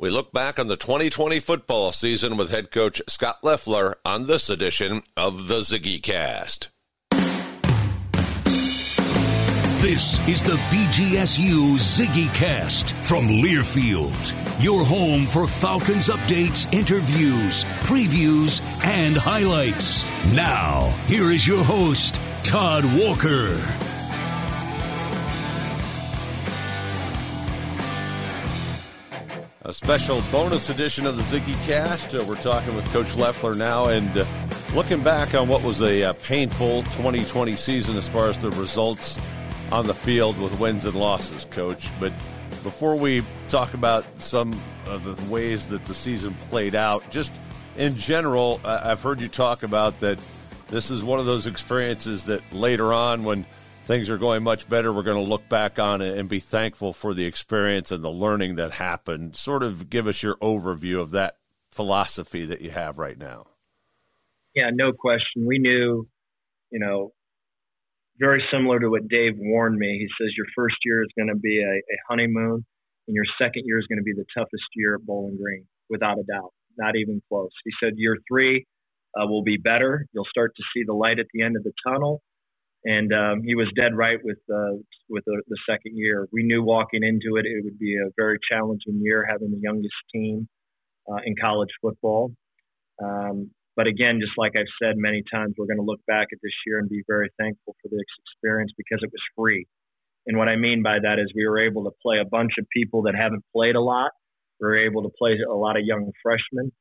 We look back on the 2020 football season with head coach Scot Loeffler on this edition of the Ziggy Cast. This is the BGSU Ziggy Cast from Learfield, your home for Falcons updates, interviews, previews, and highlights. Now, here is your host, Todd Walker. Special bonus edition of the Ziggy Cast. Uh, we're talking with Coach Loeffler now and uh, looking back on what was a uh, painful 2020 season as far as the results on the field with wins and losses, Coach. But before we talk about some of the ways that the season played out, just in general, I've heard you talk about that this is one of those experiences that later on, when things are going much better, we're going to look back on it and be thankful for the experience and the learning that happened. Sort of give us your overview of that philosophy that you have right now. Yeah, no question. We knew, you know, very similar to what Dave warned me. He says your first year is going to be a, a honeymoon, and your second year is going to be the toughest year at Bowling Green, without a doubt. Not even close. He said year three uh, will be better. You'll start to see the light at the end of the tunnel and um, he was dead right with uh, with the, the, second year. We knew walking into it it would be a very challenging year, having the youngest team uh, in college football. Um, but again, just like I've said many times, we're going to look back at this year and be very thankful for this experience because it was free. And what I mean by that is we were able to play a bunch of people that haven't played a lot. We were able to play a lot of young freshmen.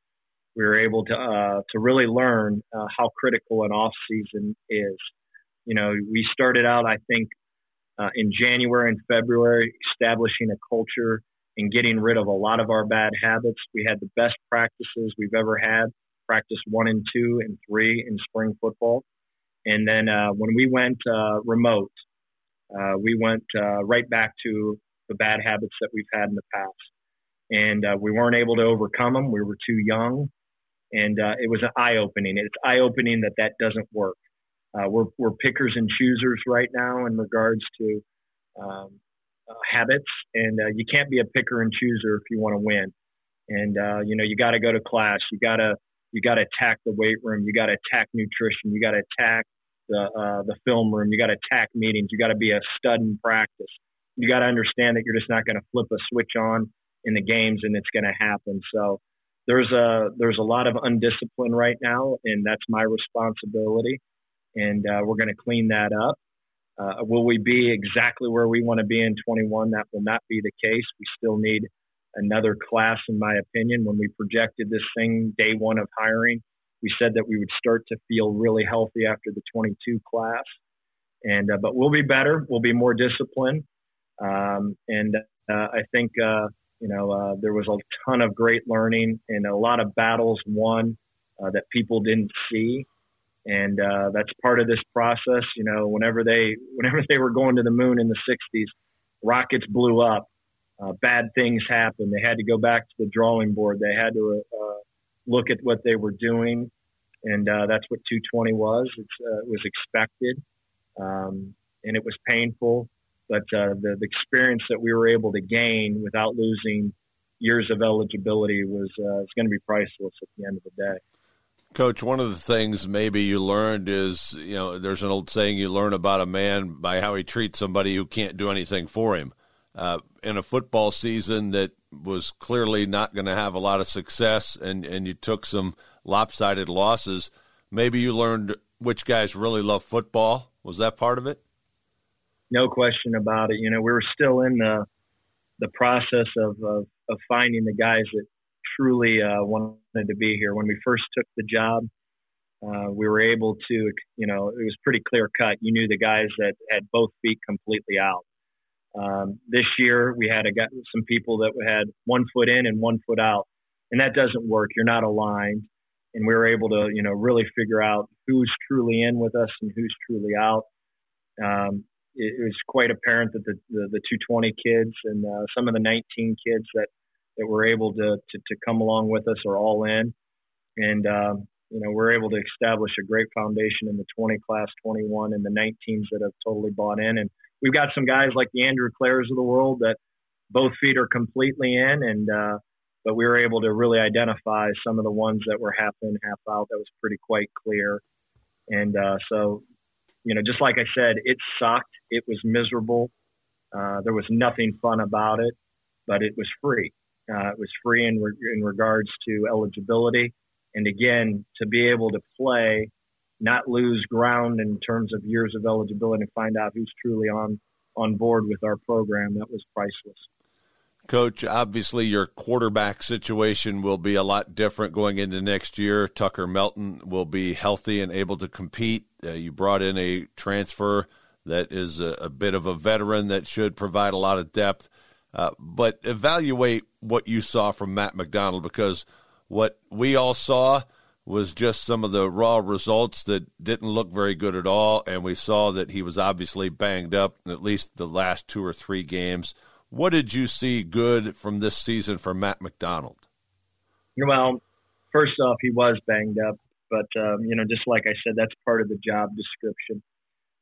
We were able to uh, to really learn uh, how critical an off season is. You know, we started out, I think, uh, in January and February, establishing a culture and getting rid of a lot of our bad habits. We had the best practices we've ever had, practice one and two and three in spring football. And then uh, when we went uh, remote, uh, we went uh, right back to the bad habits that we've had in the past. And uh, we weren't able to overcome them. We were too young. And it was an eye opening. It's eye opening that that doesn't work. Uh, we're, we're pickers and choosers right now in regards to um, uh, habits, and uh, you can't be a picker and chooser if you want to win. And uh, you know, you got to go to class. You got to you got to attack the weight room. You got to attack nutrition. You got to attack the uh, the film room. You got to attack meetings. You got to be a stud in practice. You got to understand that you're just not going to flip a switch on in the games and it's going to happen. So there's a there's a lot of undiscipline right now, and that's my responsibility and uh, we're going to clean that up. Uh, will we be exactly where we want to be in 21? That will not be the case. We still need another class, in my opinion. When we projected this thing day one of hiring, We said that we would start to feel really healthy after the 22 class, and uh, but we'll be better. We'll be more disciplined, um, and uh, I think uh, you know uh, there was a ton of great learning and a lot of battles won uh, that people didn't see, and uh, that's part of this process. You know, whenever they whenever they were going to the moon in the 60s, rockets blew up. bad things happened. They had to go back to the drawing board. They had to look at what they were doing, and uh, that's what 220 was. Uh, it was expected, um, and it was painful, but uh, the, the experience that we were able to gain without losing years of eligibility was uh, it's going to be priceless at the end of the day. Coach, one of the things maybe you learned is, you know, there's an old saying you learn about a man by how he treats somebody who can't do anything for him. Uh, in a football season that was clearly not going to have a lot of success and, and you took some lopsided losses, maybe you learned which guys really love football. Was that part of it? No question about it. You know, we were still in the the process of of, of finding the guys that truly uh, wanted to be here. When we first took the job, uh, we were able to, you know, it was pretty clear cut. You knew the guys that had both feet completely out. Um, this year, we had a, some people that had one foot in and one foot out, and that doesn't work. You're not aligned, and we were able to, you know, really figure out who's truly in with us and who's truly out. Um, it, it, was quite apparent that the, the, the 220 kids and uh, some of the 19 kids that that were able to, to, to come along with us are all in, and um, you know we're able to establish a great foundation in the 20 class, 21, and the 19s that have totally bought in and we've got some guys like the Andrew Clairs of the world that both feet are completely in, and uh, but we were able to really identify some of the ones that were half in, half out. That was pretty quite clear, and uh, so you know, just like I said, it sucked. It was miserable. Uh, there was nothing fun about it, but it was free. Uh, it was free in, re- in regards to eligibility, and again, to be able to play not lose ground in terms of years of eligibility and find out who's truly on on board with our program. That was priceless. Coach, obviously your quarterback situation will be a lot different going into next year. Tucker Melton will be healthy and able to compete. Uh, you brought in a transfer that is a, a, bit of a veteran that should provide a lot of depth. Uh, but evaluate what you saw from Matt McDonald because what we all saw – was just some of the raw results that didn't look very good at all. And we saw that he was obviously banged up at least the last two or three games. What did you see good from this season for Matt McDonald? Well, first off, he was banged up, but um, you know, just like I said, that's part of the job description.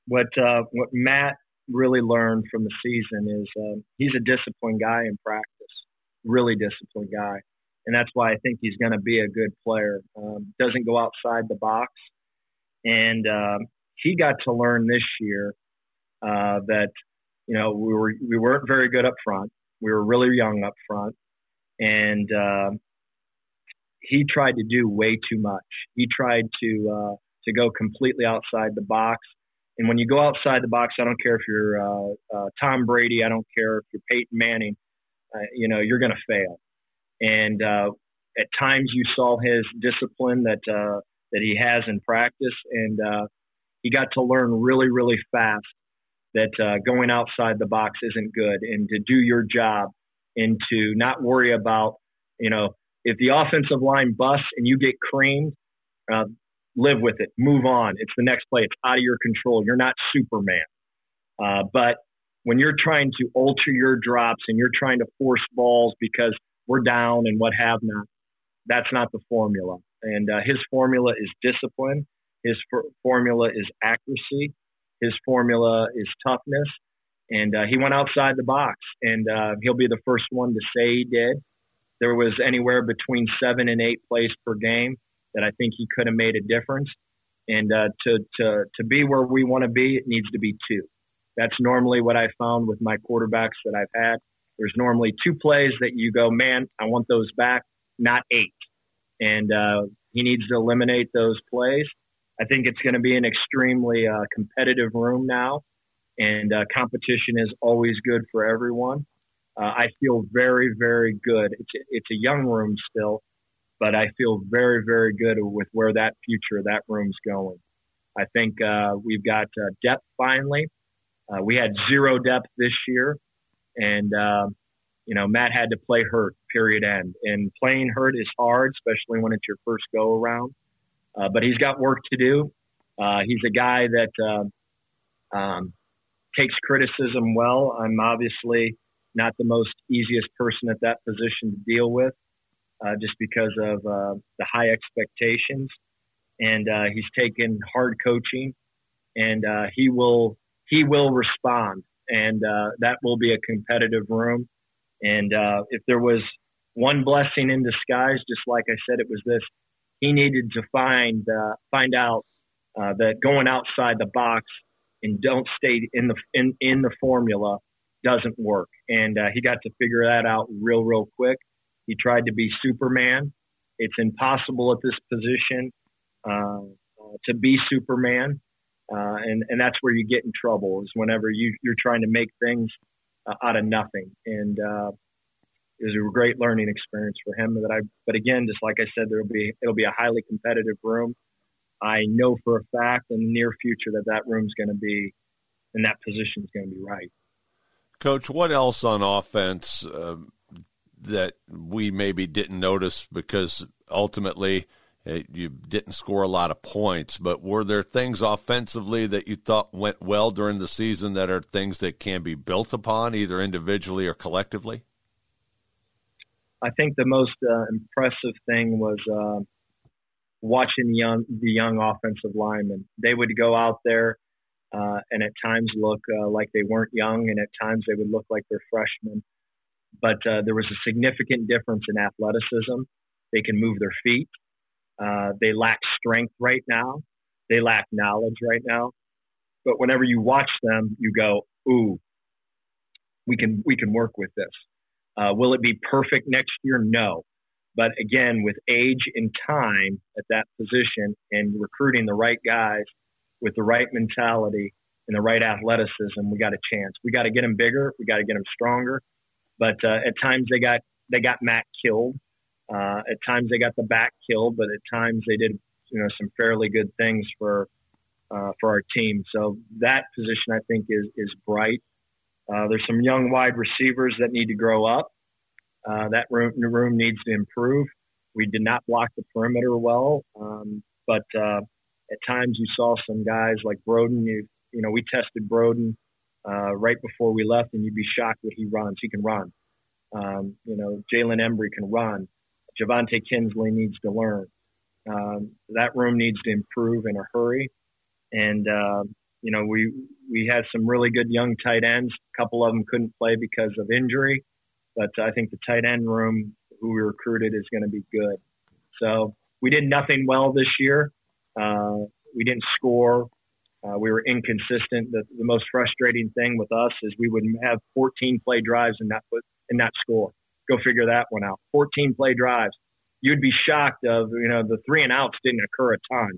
What uh, what Matt really learned from the season is uh, he's a disciplined guy in practice, really disciplined guy and that's why I think he's going to be a good player. Um, doesn't go outside the box, and um, he got to learn this year uh, that you know we were we weren't very good up front. We were really young up front, and uh, he tried to do way too much. He tried to uh, to go completely outside the box. And when you go outside the box, I don't care if you're uh, uh, Tom Brady, I don't care if you're Peyton Manning, uh, you know, you're going to fail. And uh, at times you saw his discipline that uh, that he has in practice, and uh, he got to learn really, really fast that going outside the box isn't good, and to do your job, and to not worry about, you know, if the offensive line busts and you get creamed, uh, live with it, move on. It's the next play. It's out of your control. You're not Superman, uh, but when you're trying to alter your drops and you're trying to force balls because we're down and what have not. That's not the formula. And uh, his formula is discipline. His for- formula is accuracy. His formula is toughness. And uh, he went outside the box, and uh, he'll be the first one to say he did. There was anywhere between seven and eight plays per game that I think he could have made a difference. And uh, to, to, to be where we want to be, it needs to be two. That's normally what I found with my quarterbacks that I've had. There's normally two plays that you go, man, I want those back, not eight. And uh, he needs to eliminate those plays. I think it's going to be an extremely uh, competitive room now, and uh, competition is always good for everyone. Uh, I feel very, very good. It's it's a young room still, but I feel very, very good with where that future that room's going. I think uh, we've got uh, depth finally. Uh, we had zero depth this year, and uh, you know Matt had to play hurt. Period. End. And playing hurt is hard, especially when it's your first go around. Uh, but he's got work to do. Uh, he's a guy that uh, um, takes criticism well. I'm obviously not the most easiest person at that position to deal with, uh, just because of uh, the high expectations. And uh, he's taken hard coaching, and uh, he will he will respond, and uh, that will be a competitive room. And uh, if there was one blessing in disguise, just like I said, it was this: he needed to find find out that going outside the box and don't stay in the in, in the formula doesn't work. And uh, he got to figure that out real, real quick. He tried to be Superman. It's impossible at this position uh, to be Superman, uh, and and that's where you get in trouble. Is whenever you you're trying to make things uh, out of nothing. And uh, it was a great learning experience for him. That I, but again, just like I said, there'll be it'll be a highly competitive room. I know for a fact in the near future that that room's going to be, and that position is going to be right. Coach, what else on offense uh, that we maybe didn't notice because ultimately uh, you didn't score a lot of points, but were there things offensively that you thought went well during the season that are things that can be built upon either individually or collectively? I think the most uh, impressive thing was uh, watching the young the young offensive linemen. They would go out there uh, and at times look uh, like they weren't young, and at times they would look like they're freshmen. But uh, there was a significant difference in athleticism. They can move their feet. Uh, they lack strength right now. They lack knowledge right now. But whenever you watch them, you go, "Ooh, we can we can work with this." Uh, will it be perfect next year? No. But again, with age and time at that position and recruiting the right guys with the right mentality and the right athleticism, we got a chance. We got to get them bigger. We got to get them stronger. But uh, at times they got they got Matt killed. Uh, at times they got the back killed, but at times they did you know some fairly good things for uh, for our team. So that position I think is is bright. Uh, there's some young wide receivers that need to grow up. Uh, that room, room needs to improve. We did not block the perimeter well, um, but uh, at times you saw some guys like Broden. You, you know, we tested Broden uh, right before we left, and you'd be shocked what he runs. He can run. Um, you know, Jalen Embry can run. Javante Kinsley needs to learn. Um, that room needs to improve in a hurry. And uh, you know, we we had some really good young tight ends. A couple of them couldn't play because of injury. But I think the tight end room who we recruited is going to be good. So we did nothing well this year. Uh, we didn't score. Uh, we were inconsistent. The, the, most frustrating thing with us is we would have 14 play drives and not put in that score. Go figure that one out. 14 play drives. You'd be shocked of you know the three and outs didn't occur a ton.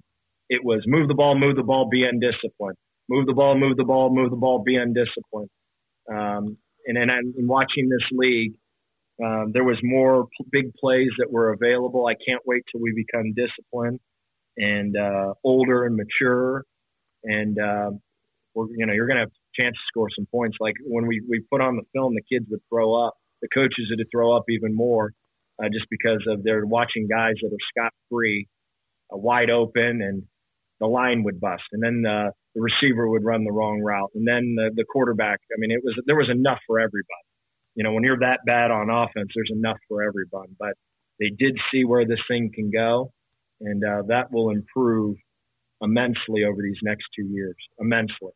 It was move the ball, move the ball, be undisciplined. Move the ball, move the ball, move the ball, be undisciplined. Um, and then in watching this league, um, there was more p- big plays that were available. I can't wait till we become disciplined and uh, older and mature, and uh, we're you know you're going to have a chance to score some points. Like when we we put on the film, the kids would throw up, the coaches would throw up even more, uh, just because of they're watching guys that are scot free, uh, wide open, and the line would bust, and then uh, the receiver would run the wrong route, and then the, the quarterback. I mean, it was there was enough for everybody. You know, when you're that bad on offense, there's enough for everyone. But they did see where this thing can go, and uh, that will improve immensely over these next two years. Immensely.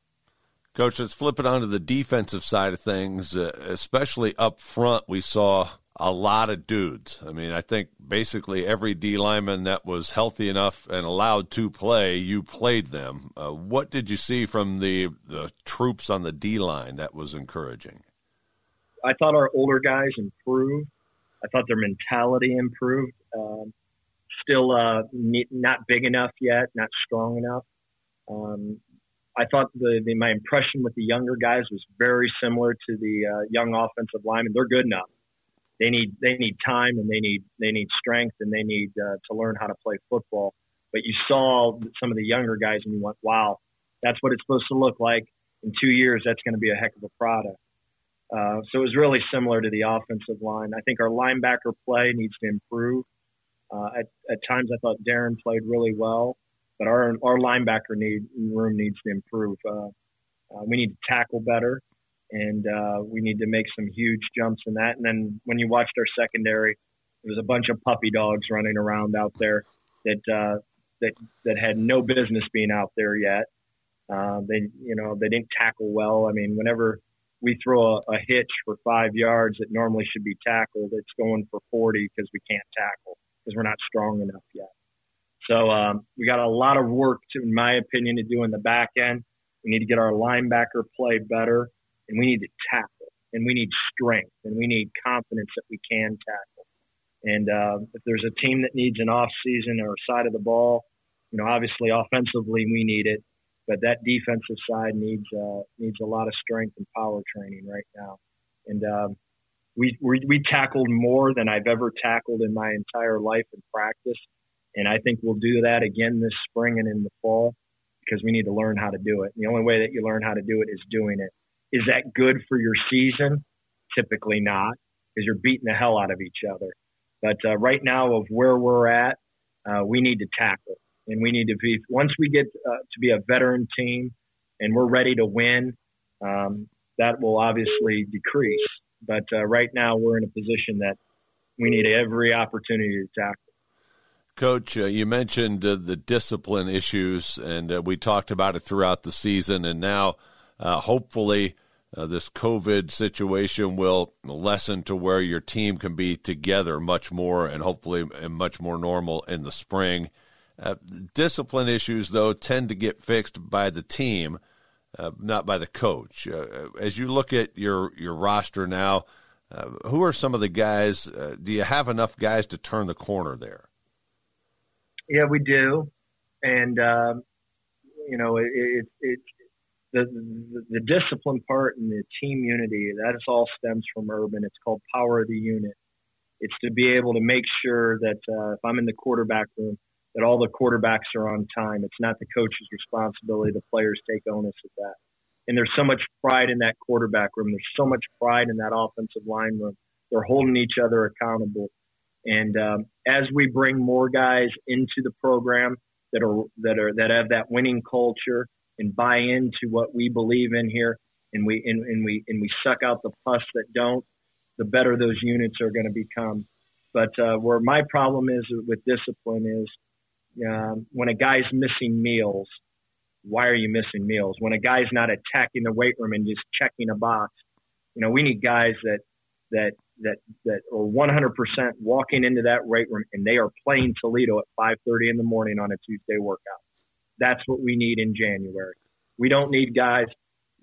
Coach, let's flip it onto the defensive side of things, uh, especially up front. We saw a lot of dudes. I mean, I think basically every D lineman that was healthy enough and allowed to play, you played them. Uh, what did you see from the, the troops on the D line that was encouraging? I thought our older guys improved. I thought their mentality improved. Um, still uh, not big enough yet, not strong enough. Um, I thought the, the, my impression with the younger guys was very similar to the uh, young offensive linemen. They're good enough they need they need time and they need they need strength and they need uh, to learn how to play football. But you saw some of the younger guys and you went, wow, that's what it's supposed to look like. In two years, that's going to be a heck of a product. Uh, so it was really similar to the offensive line. I think our linebacker play needs to improve. Uh, at, at times, I thought Darren played really well, but our our linebacker need room needs to improve. Uh, uh we need to tackle better and uh, we need to make some huge jumps in that. And then when you watched our secondary, there was a bunch of puppy dogs running around out there that uh, that that had no business being out there yet. They you know they didn't tackle well. I mean, whenever we throw a, a hitch for five yards that normally should be tackled, it's going for 40 because we can't tackle because we're not strong enough yet. So um, we got a lot of work, to, in my opinion, to do in the back end. We need to get our linebacker play better and we need to tackle and we need strength and we need confidence that we can tackle. And uh, if there's a team that needs an off season or side of the ball, you know, obviously offensively we need it, but that defensive side needs uh, needs a lot of strength and power training right now. And um, we, we we tackled more than I've ever tackled in my entire life in practice, and I think we'll do that again this spring and in the fall because we need to learn how to do it. And the only way that you learn how to do it is doing it. Is that good for your season? Typically not, because you're beating the hell out of each other. But uh, right now, of where we're at, uh, we need to tackle, and we need to be. Once we get uh, to be a veteran team, and we're ready to win, um, that will obviously decrease. But uh, right now, we're in a position that we need every opportunity to tackle. Coach, uh, you mentioned uh, the discipline issues, and uh, we talked about it throughout the season. And now uh, hopefully, uh, this COVID situation will lessen to where your team can be together much more and hopefully much more normal in the spring. Discipline issues, though, tend to get fixed by the team, uh, not by the coach. Uh, as you look at your, your roster now, uh, who are some of the guys? do you have enough guys to turn the corner there? Yeah, we do. And, um, you know, it, it, it, the, the, the discipline part and the team unity that is all stems from Urban. It's called power of the unit. It's to be able to make sure that uh, if I'm in the quarterback room, that all the quarterbacks are on time. It's not the coach's responsibility. The players take onus of that. And there's so much pride in that quarterback room. There's so much pride in that offensive line room. They're holding each other accountable. And um, as we bring more guys into the program that are that are that have that winning culture, and buy into what we believe in here, and we and, and we and we suck out the pus that don't, the better those units are going to become. But uh, where my problem is with discipline is um, when a guy's missing meals. Why are you missing meals? When a guy's not attacking the weight room and just checking a box, you know, we need guys that that that that are 100% walking into that weight room and they are playing Toledo at 5:30 in the morning on a Tuesday workout. That's what we need in January. We don't need guys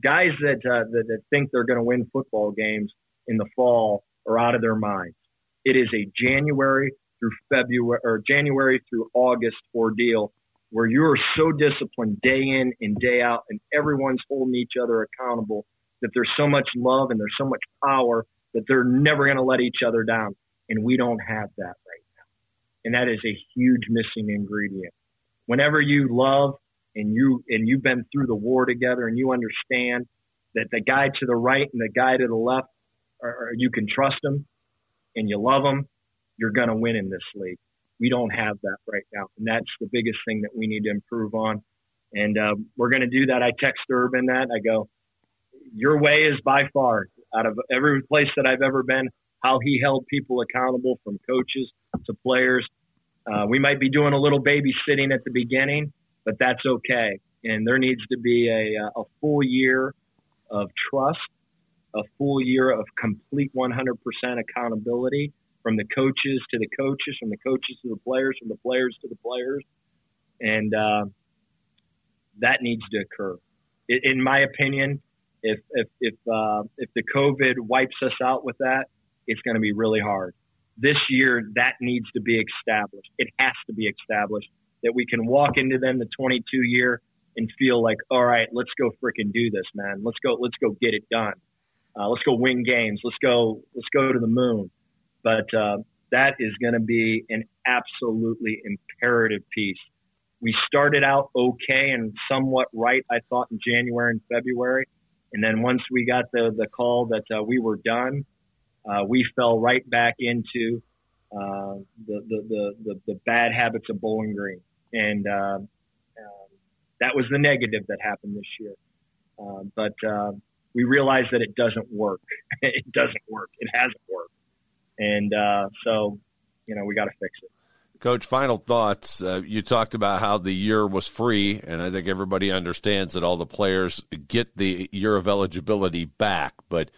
guys that uh, that, that think they're going to win football games in the fall are out of their minds. It is a January through February or January through August ordeal where you are so disciplined day in and day out, and everyone's holding each other accountable. That there's so much love and there's so much power that they're never going to let each other down, and we don't have that right now. And that is a huge missing ingredient whenever you love and you and you've been through the war together and you understand that the guy to the right and the guy to the left are you can trust them and you love them you're going to win in this league. We don't have that right now and that's the biggest thing that we need to improve on. And uh, we're going to do that. I text Urban that. I go your way is by far out of every place that i've ever been how he held people accountable from coaches to players. Uh, we might be doing a little babysitting at the beginning, but that's okay. And there needs to be a, a full year of trust, a full year of complete 100% accountability from the coaches to the coaches, from the coaches to the players, from the players to the players. And uh, that needs to occur. In my opinion, if, if, if, uh, if the COVID wipes us out with that, it's going to be really hard this year that needs to be established. It has to be established that we can walk into them the 22 year and feel like, all right, let's go freaking do this, man. Let's go, let's go get it done. Uh, let's go win games. Let's go, let's go to the moon. But uh, that is going to be an absolutely imperative piece. We started out okay and somewhat right, I thought, in January and February. And then once we got the, the call that uh, we were done, uh, we fell right back into uh, the, the, the, the, the bad habits of Bowling Green. And uh, um, that was the negative that happened this year. Uh, but uh, we realized that it doesn't work. it doesn't work. It hasn't worked. And uh, so, you know, we got to fix it. Coach, final thoughts. Uh, you talked about how the year was free, and I think everybody understands that all the players get the year of eligibility back. But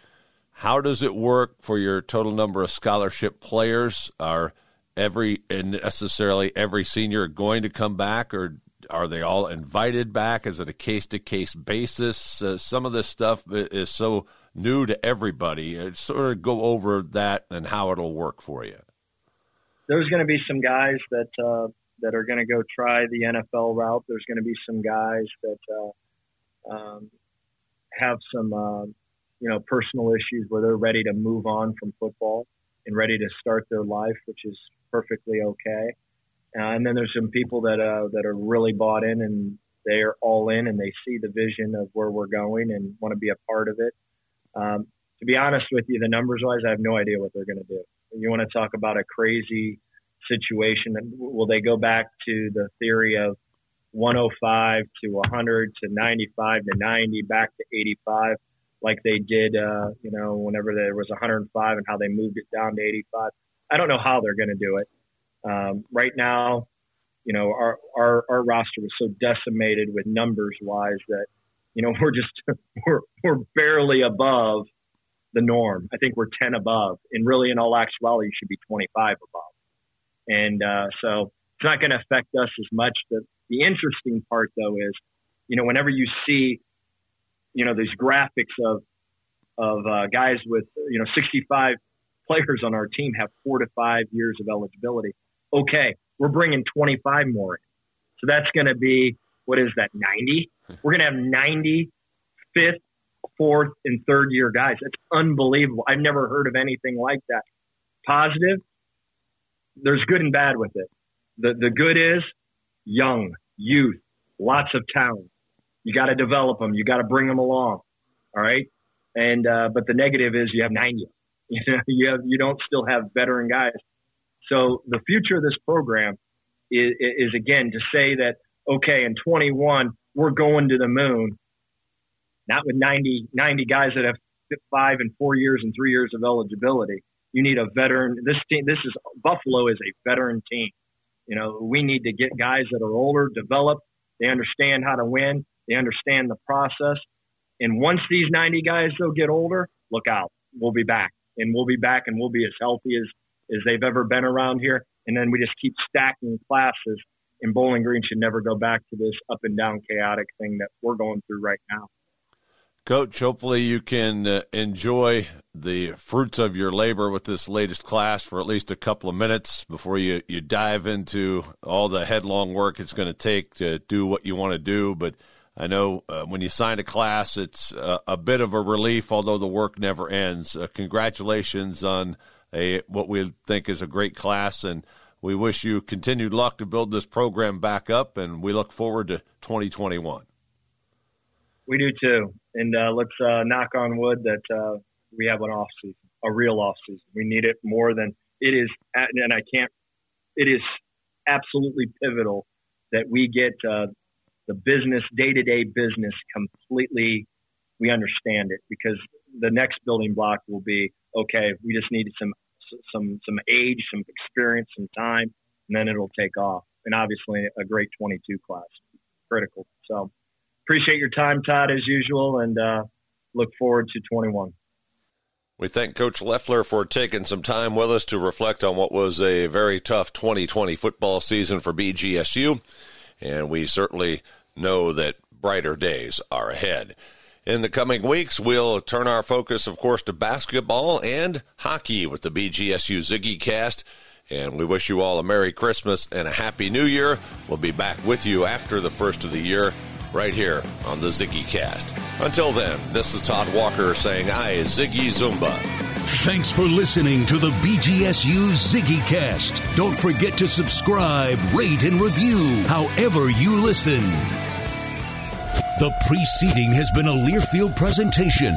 how does it work for your total number of scholarship players? Are every and necessarily every senior going to come back, or are they all invited back? Is it a case to case basis? Uh, some of this stuff is so new to everybody. Uh, sort of go over that and how it'll work for you. There's going to be some guys that uh, that are going to go try the NFL route. There's going to be some guys that uh, um, have some uh, you know personal issues where they're ready to move on from football and ready to start their life, which is perfectly okay. Uh, and then there's some people that uh, that are really bought in and they are all in and they see the vision of where we're going and want to be a part of it. Um, to be honest with you, the numbers wise, I have no idea what they're going to do. You want to talk about a crazy situation? Will they go back to the theory of 105 to 100 to 95 to 90 back to 85 like they did, uh, you know, whenever there was 105 and how they moved it down to 85? I don't know how they're going to do it. Um, right now, you know, our, our, our roster was so decimated with numbers wise that, you know, we're just, we're, we're barely above the norm. I think we're 10 above and really in all actuality, you should be 25 above. And, uh, so it's not going to affect us as much. The, the interesting part though is, you know, whenever you see, you know, these graphics of, of, uh, guys with, you know, 65 players on our team have four to five years of eligibility okay, we're bringing 25 more in. So that's going to be, what is that, 90? We're going to have 90 fifth, fourth, and third year guys. That's unbelievable. I've never heard of anything like that. Positive, there's good and bad with it. The, the good is young, youth, lots of talent. You got to develop them. You got to bring them along. All right. And, uh, but the negative is you have 90. You know, you have, you don't still have veteran guys. So the future of this program is, is again to say that, okay, in 21, we're going to the moon, not with 90, 90 guys that have five and four years and three years of eligibility. You need a veteran. This team, this is Buffalo is a veteran team. You know, we need to get guys that are older, developed. They understand how to win. They understand the process. And once these 90 guys though get older, look out. We'll be back, and we'll be back, and we'll be as healthy as as they've ever been around here. And then we just keep stacking classes. And Bowling Green should never go back to this up and down chaotic thing that we're going through right now. Coach, hopefully you can uh, enjoy the fruits of your labor with this latest class for at least a couple of minutes before you, you dive into all the headlong work it's going to take to do what you want to do. But I know uh, when you sign a class, it's uh, a bit of a relief, although the work never ends. Uh, congratulations on a what we think is a great class, and we wish you continued luck to build this program back up, and we look forward to 2021. We do too, and uh, let's uh, knock on wood that uh, we have an off season, a real off season. We need it more than it is, and I can't. It is absolutely pivotal that we get uh, the business, day to day business, completely. We understand it because the next building block will be okay. We just need some some some age, some experience, some time, and then it'll take off. And obviously, a great 22 class, critical. So appreciate your time, Todd, as usual, and uh, look forward to 21. We thank Coach Loeffler for taking some time with us to reflect on what was a very tough 2020 football season for BGSU, and we certainly know that brighter days are ahead. In the coming weeks, we'll turn our focus, of course, to basketball and hockey with the BGSU Ziggy cast. And we wish you all a Merry Christmas and a Happy New Year. We'll be back with you after the first of the year, right here on the Ziggy cast. Until then, this is Todd Walker saying, I Ziggy Zoomba. Thanks for listening to the BGSU Ziggy Cast. Don't forget to subscribe, rate, and review however you listen. The preceding has been a Learfield presentation.